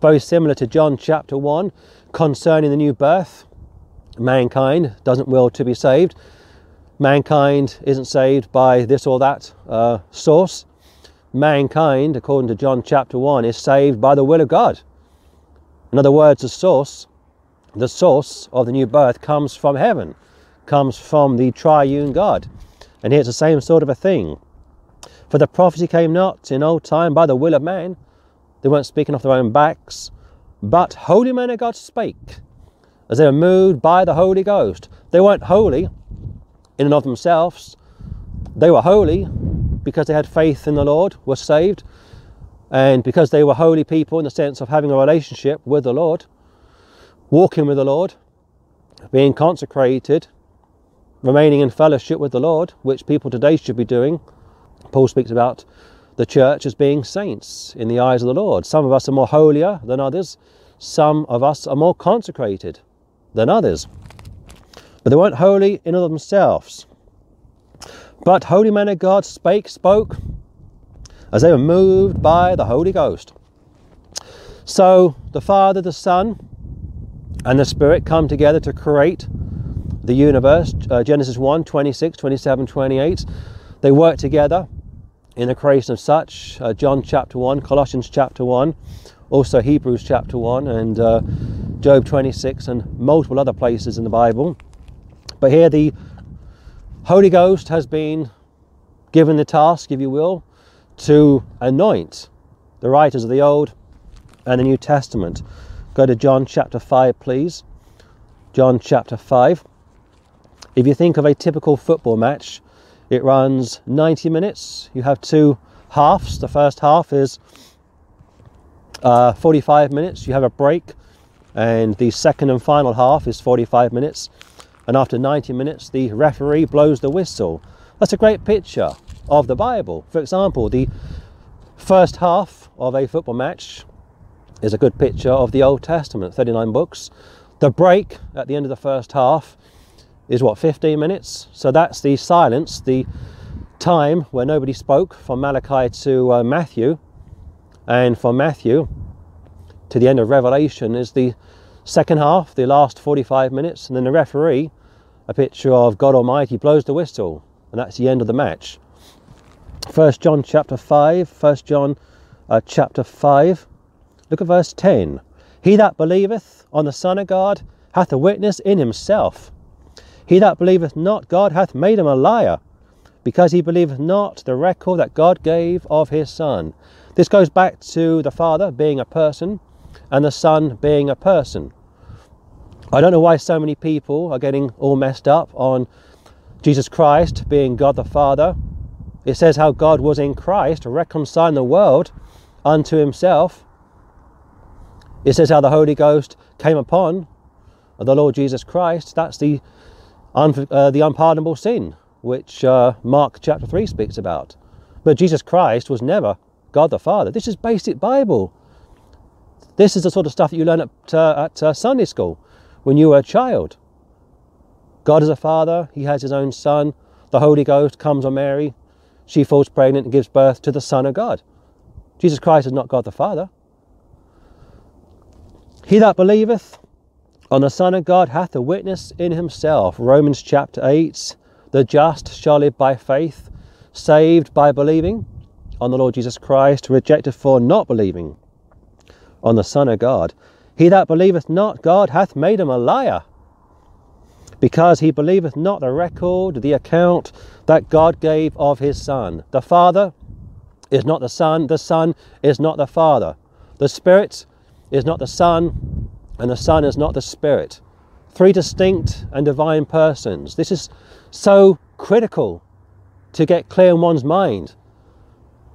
Very similar to John chapter 1 concerning the new birth. Mankind doesn't will to be saved. Mankind isn't saved by this or that uh, source. Mankind, according to John chapter 1, is saved by the will of God. In other words, the source, the source of the new birth comes from heaven, comes from the triune God. And here it's the same sort of a thing. For the prophecy came not in old time by the will of man. They weren't speaking off their own backs, but holy men of God spake, as they were moved by the Holy Ghost. They weren't holy in and of themselves. They were holy because they had faith in the Lord, were saved, and because they were holy people in the sense of having a relationship with the Lord, walking with the Lord, being consecrated, remaining in fellowship with the Lord, which people today should be doing. Paul speaks about the church as being saints in the eyes of the Lord. Some of us are more holier than others, some of us are more consecrated than others. But they weren't holy in of themselves. But holy men of God spake, spoke, as they were moved by the Holy Ghost. So the Father, the Son, and the Spirit come together to create the universe. Uh, Genesis 1 26, 27, 28. They work together in the creation of such. Uh, John chapter 1, Colossians chapter 1, also Hebrews chapter 1, and uh, Job 26, and multiple other places in the Bible. But here the Holy Ghost has been given the task, if you will, to anoint the writers of the Old and the New Testament. Go to John chapter 5, please. John chapter 5. If you think of a typical football match, it runs 90 minutes. You have two halves. The first half is uh, 45 minutes. You have a break, and the second and final half is 45 minutes. And after 90 minutes, the referee blows the whistle. That's a great picture of the Bible. For example, the first half of a football match is a good picture of the Old Testament, 39 books. The break at the end of the first half is what 15 minutes? So that's the silence the time where nobody spoke from malachi to uh, matthew. And from matthew to the end of revelation is the second half the last 45 minutes. And then the referee a picture of god almighty blows the whistle. And that's the end of the match first john chapter 5 first john uh, chapter 5 look at verse 10 he that believeth on the son of god hath a witness in himself he that believeth not God hath made him a liar, because he believeth not the record that God gave of his Son. This goes back to the Father being a person and the Son being a person. I don't know why so many people are getting all messed up on Jesus Christ being God the Father. It says how God was in Christ reconciling the world unto himself. It says how the Holy Ghost came upon the Lord Jesus Christ. That's the un- uh, the unpardonable sin, which uh, Mark chapter 3 speaks about. But Jesus Christ was never God the Father. This is basic Bible. This is the sort of stuff that you learn at, uh, at uh, Sunday school when you were a child. God is a father, he has his own son, the Holy Ghost comes on Mary, she falls pregnant and gives birth to the Son of God. Jesus Christ is not God the Father. He that believeth on the Son of God hath a witness in himself. Romans chapter 8 The just shall live by faith, saved by believing on the Lord Jesus Christ, rejected for not believing on the Son of God. He that believeth not God hath made him a liar, because he believeth not the record, the account that God gave of his Son. The Father is not the Son, the Son is not the Father. The Spirit is not the Son, and the Son is not the Spirit. Three distinct and divine persons. This is so critical to get clear in one's mind.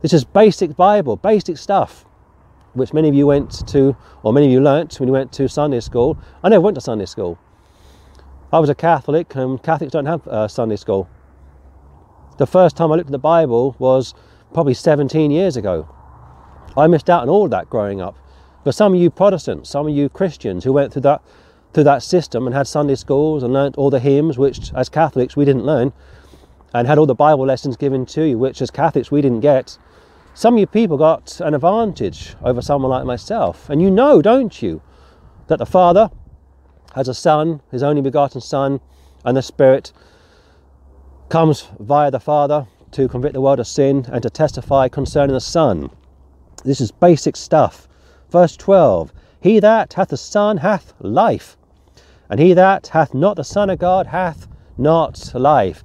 This is basic Bible, basic stuff, which many of you went to, or many of you learnt when you went to Sunday school. I never went to Sunday school. I was a Catholic, and Catholics don't have uh, Sunday school. The first time I looked at the Bible was probably 17 years ago. I missed out on all of that growing up. But some of you Protestants, some of you Christians who went through that through that system and had Sunday schools and learnt all the hymns, which as Catholics we didn't learn, and had all the Bible lessons given to you, which as Catholics we didn't get. Some of you people got an advantage over someone like myself. And you know, don't you, that the Father has a Son, his only begotten Son, and the Spirit comes via the Father to convict the world of sin and to testify concerning the Son. This is basic stuff. Verse 12 He that hath the Son hath life, and he that hath not the Son of God hath not life.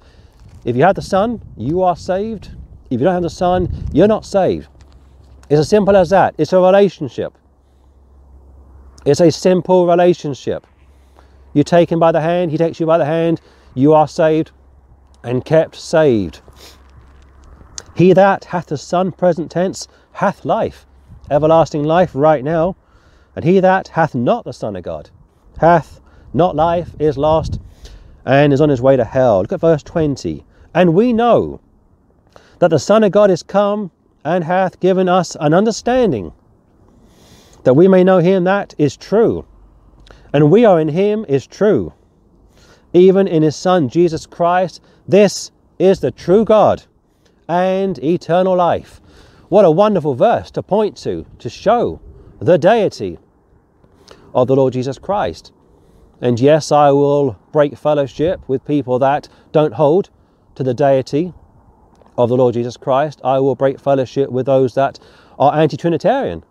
If you have the Son, you are saved. If you don't have the Son, you're not saved. It's as simple as that. It's a relationship. It's a simple relationship. You take him by the hand, he takes you by the hand, you are saved and kept saved. He that hath the Son, present tense, hath life, everlasting life right now. And he that hath not the Son of God hath not life, is lost, and is on his way to hell. Look at verse 20. And we know that the Son of God is come and hath given us an understanding, that we may know him that is true. And we are in him is true, even in his Son Jesus Christ. This is the true God and eternal life. What a wonderful verse to point to, to show the deity of the Lord Jesus Christ. And yes, I will break fellowship with people that don't hold to the deity of the Lord Jesus Christ. I will break fellowship with those that are anti Trinitarian,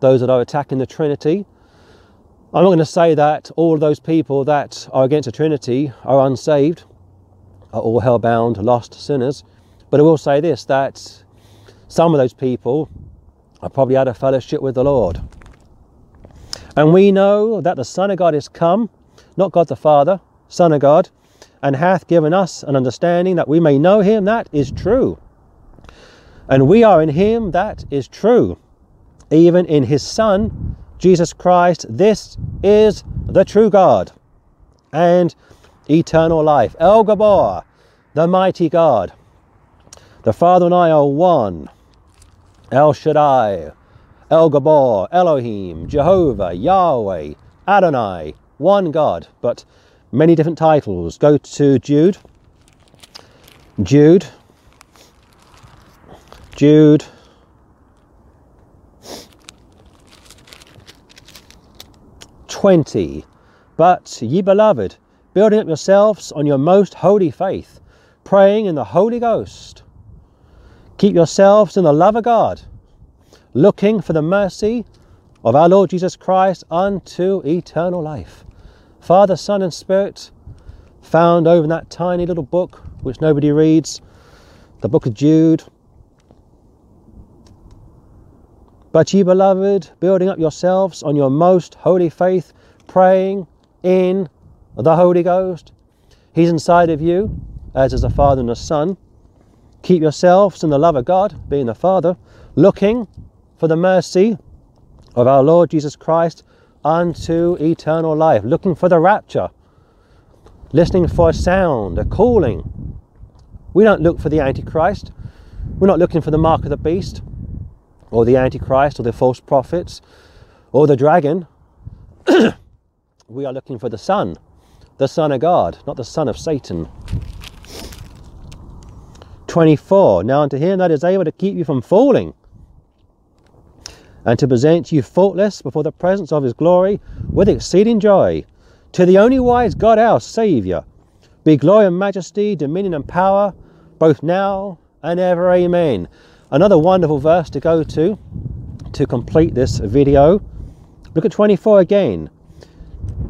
those that are attacking the Trinity. I'm not going to say that all those people that are against the Trinity are unsaved, are all hell-bound, lost sinners. But I will say this that some of those people are probably out of fellowship with the Lord. And we know that the Son of God is come, not God the Father, Son of God, and hath given us an understanding that we may know him that is true. And we are in him that is true, even in his Son, Jesus Christ. This is the true God and eternal life. El Gibbor, the mighty God. The Father and I are one. El Shaddai, El Gibbor, Elohim, Jehovah, Yahweh, Adonai, one God, but many different titles. Go to Jude. Jude. Jude. Twenty. But ye beloved, building up yourselves on your most holy faith, praying in the Holy Ghost. Keep yourselves in the love of God looking for the mercy of our Lord Jesus Christ unto eternal life. Father, Son, and Spirit, found over in that tiny little book which nobody reads, the book of Jude. But ye beloved, building up yourselves on your most holy faith, praying in the Holy Ghost. He's inside of you, as is a Father and a Son. Keep yourselves in the love of God, being the Father, looking for the mercy of our Lord Jesus Christ unto eternal life, looking for the rapture, listening for a sound, a calling. We don't look for the Antichrist. We're not looking for the mark of the beast or the Antichrist or the false prophets or the dragon. we are looking for the Son, the Son of God, not the Son of Satan. 24. Now unto him that is able to keep you from falling and to present you faultless before the presence of his glory with exceeding joy. To the only wise God our Saviour, be glory and majesty, dominion and power, both now and ever. Amen. Another wonderful verse to go to to complete this video. Look at 24 again.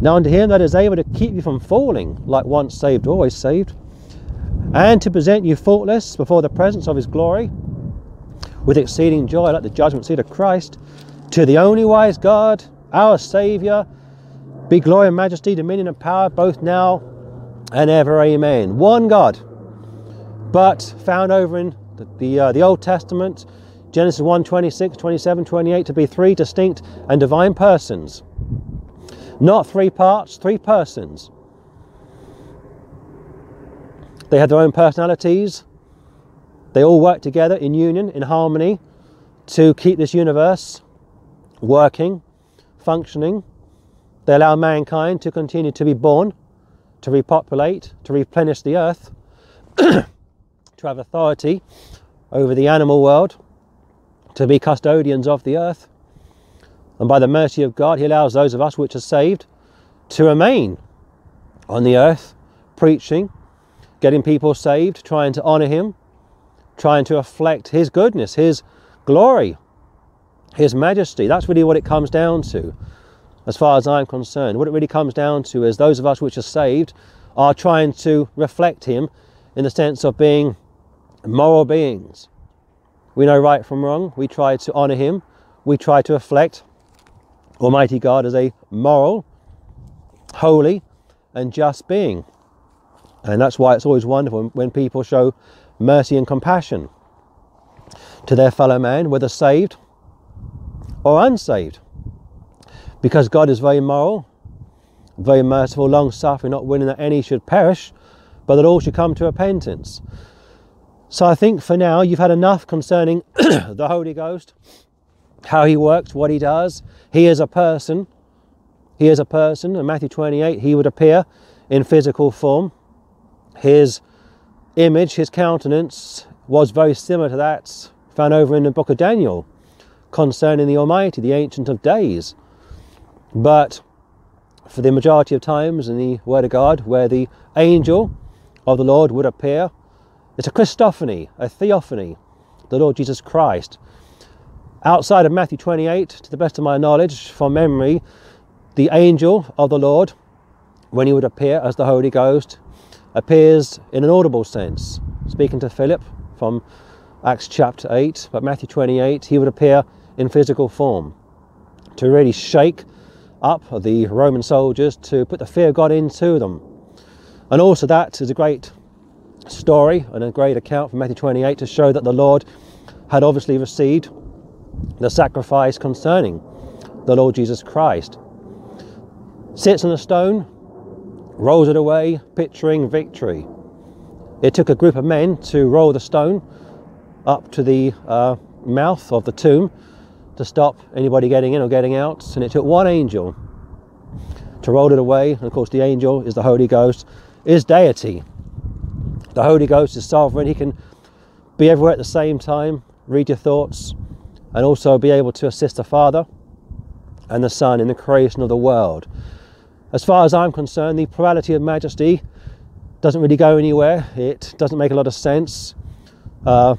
Now unto him that is able to keep you from falling, like once saved, always saved, and to present you faultless before the presence of his glory with exceeding joy, like the judgment seat of Christ, to the only wise God, our Saviour, be glory and majesty, dominion and power, both now and ever. Amen. One God, but found over in the, the, uh, the Old Testament, Genesis 1 26, 27, 28, to be three distinct and divine persons. Not three parts, three persons. They have their own personalities. They all work together in union, in harmony, to keep this universe working, functioning. They allow mankind to continue to be born, to repopulate, to replenish the earth, to have authority over the animal world, to be custodians of the earth. And by the mercy of God, He allows those of us which are saved to remain on the earth, preaching, getting people saved, trying to honour Him, trying to reflect His goodness, His glory, His majesty. That's really what it comes down to, as far as I'm concerned. What it really comes down to is those of us which are saved are trying to reflect Him in the sense of being moral beings. We know right from wrong. We try to honour Him. We try to reflect Almighty God as a moral, holy, and just being. And that's why it's always wonderful when people show mercy and compassion to their fellow man, whether saved or unsaved. Because God is very moral, very merciful, long suffering, not willing that any should perish, but that all should come to repentance. So I think for now you've had enough concerning the Holy Ghost, how he works, what he does. He is a person. He is a person. In Matthew 28, he would appear in physical form. His image, his countenance, was very similar to that found over in the book of Daniel concerning the Almighty, the Ancient of Days. But for the majority of times in the Word of God, where the angel of the Lord would appear, it's a Christophany, a theophany, the Lord Jesus Christ. Outside of Matthew 28, to the best of my knowledge, from memory, the angel of the Lord, when he would appear as the Holy Ghost, appears in an audible sense, speaking to Philip from Acts chapter 8, but Matthew 28, he would appear in physical form to really shake up the Roman soldiers, to put the fear of God into them. And also, that is a great story and a great account from Matthew 28 to show that the Lord had obviously received the sacrifice concerning the Lord Jesus Christ. Sits on a stone, rolls it away, picturing victory. It took a group of men to roll the stone up to the uh, mouth of the tomb to stop anybody getting in or getting out, and it took one angel to roll it away. And of course, the angel is the Holy Ghost, is deity. The Holy Ghost is sovereign, he can be everywhere at the same time, read your thoughts, and also be able to assist the Father and the Son in the creation of the world. As far as I'm concerned, the plurality of majesty doesn't really go anywhere. It doesn't make a lot of sense. Uh,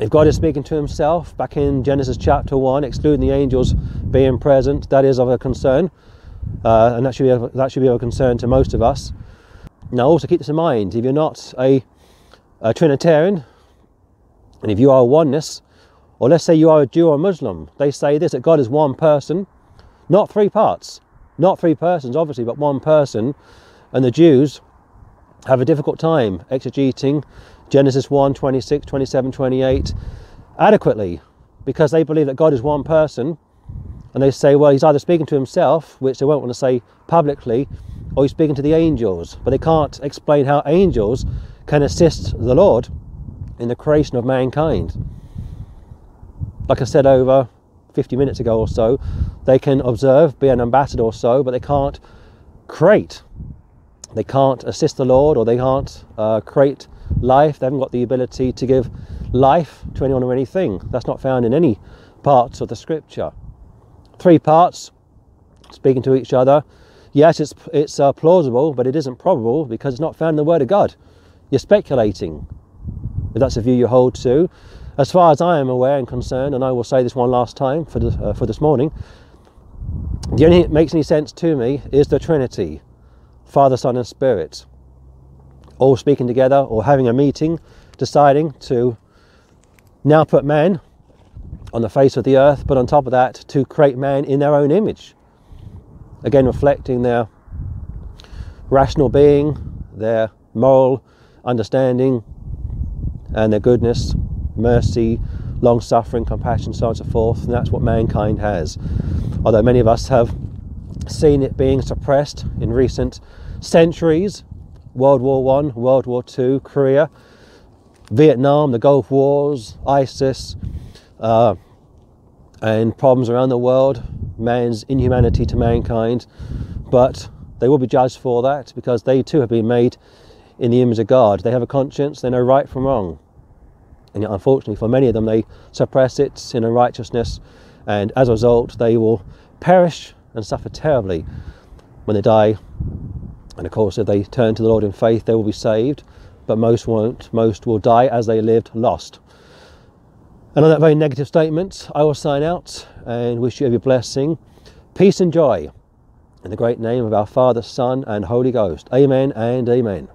if God is speaking to himself back in Genesis chapter 1, excluding the angels being present, that is of a concern. Uh, and that should, be of, that should be of a concern to most of us. Now, also keep this in mind if you're not a, a Trinitarian, and if you are a oneness, or let's say you are a Jew or a Muslim, they say this that God is one person, not three parts. Not three persons, obviously, but one person. And the Jews have a difficult time exegeting Genesis 1 26, 27, 28 adequately because they believe that God is one person and they say, well, he's either speaking to himself, which they won't want to say publicly, or he's speaking to the angels. But they can't explain how angels can assist the Lord in the creation of mankind. Like I said over 50 minutes ago or so, they can observe, be an ambassador or so, but they can't create. They can't assist the Lord or they can't uh, create life. They haven't got the ability to give life to anyone or anything. That's not found in any parts of the scripture. Three parts speaking to each other. Yes, it's, it's uh, plausible, but it isn't probable because it's not found in the Word of God. You're speculating, if that's a view you hold to. As far as I am aware and concerned, and I will say this one last time for, the, uh, for this morning, the only thing that makes any sense to me is the Trinity Father, Son, and Spirit. All speaking together or having a meeting, deciding to now put man on the face of the earth, but on top of that, to create man in their own image. Again, reflecting their rational being, their moral understanding, and their goodness mercy, long suffering, compassion, so on and so forth. And that's what mankind has. Although many of us have seen it being suppressed in recent centuries World War One, World War Two, Korea, Vietnam, the Gulf Wars, ISIS, uh, and problems around the world, man's inhumanity to mankind. But they will be judged for that because they too have been made in the image of God. They have a conscience, they know right from wrong. And yet, unfortunately, for many of them, they suppress it in unrighteousness, and as a result, they will perish and suffer terribly when they die. And of course, if they turn to the Lord in faith, they will be saved, but most won't. Most will die as they lived, lost. And on that very negative statement, I will sign out and wish you every blessing, peace, and joy in the great name of our Father, Son, and Holy Ghost. Amen and amen.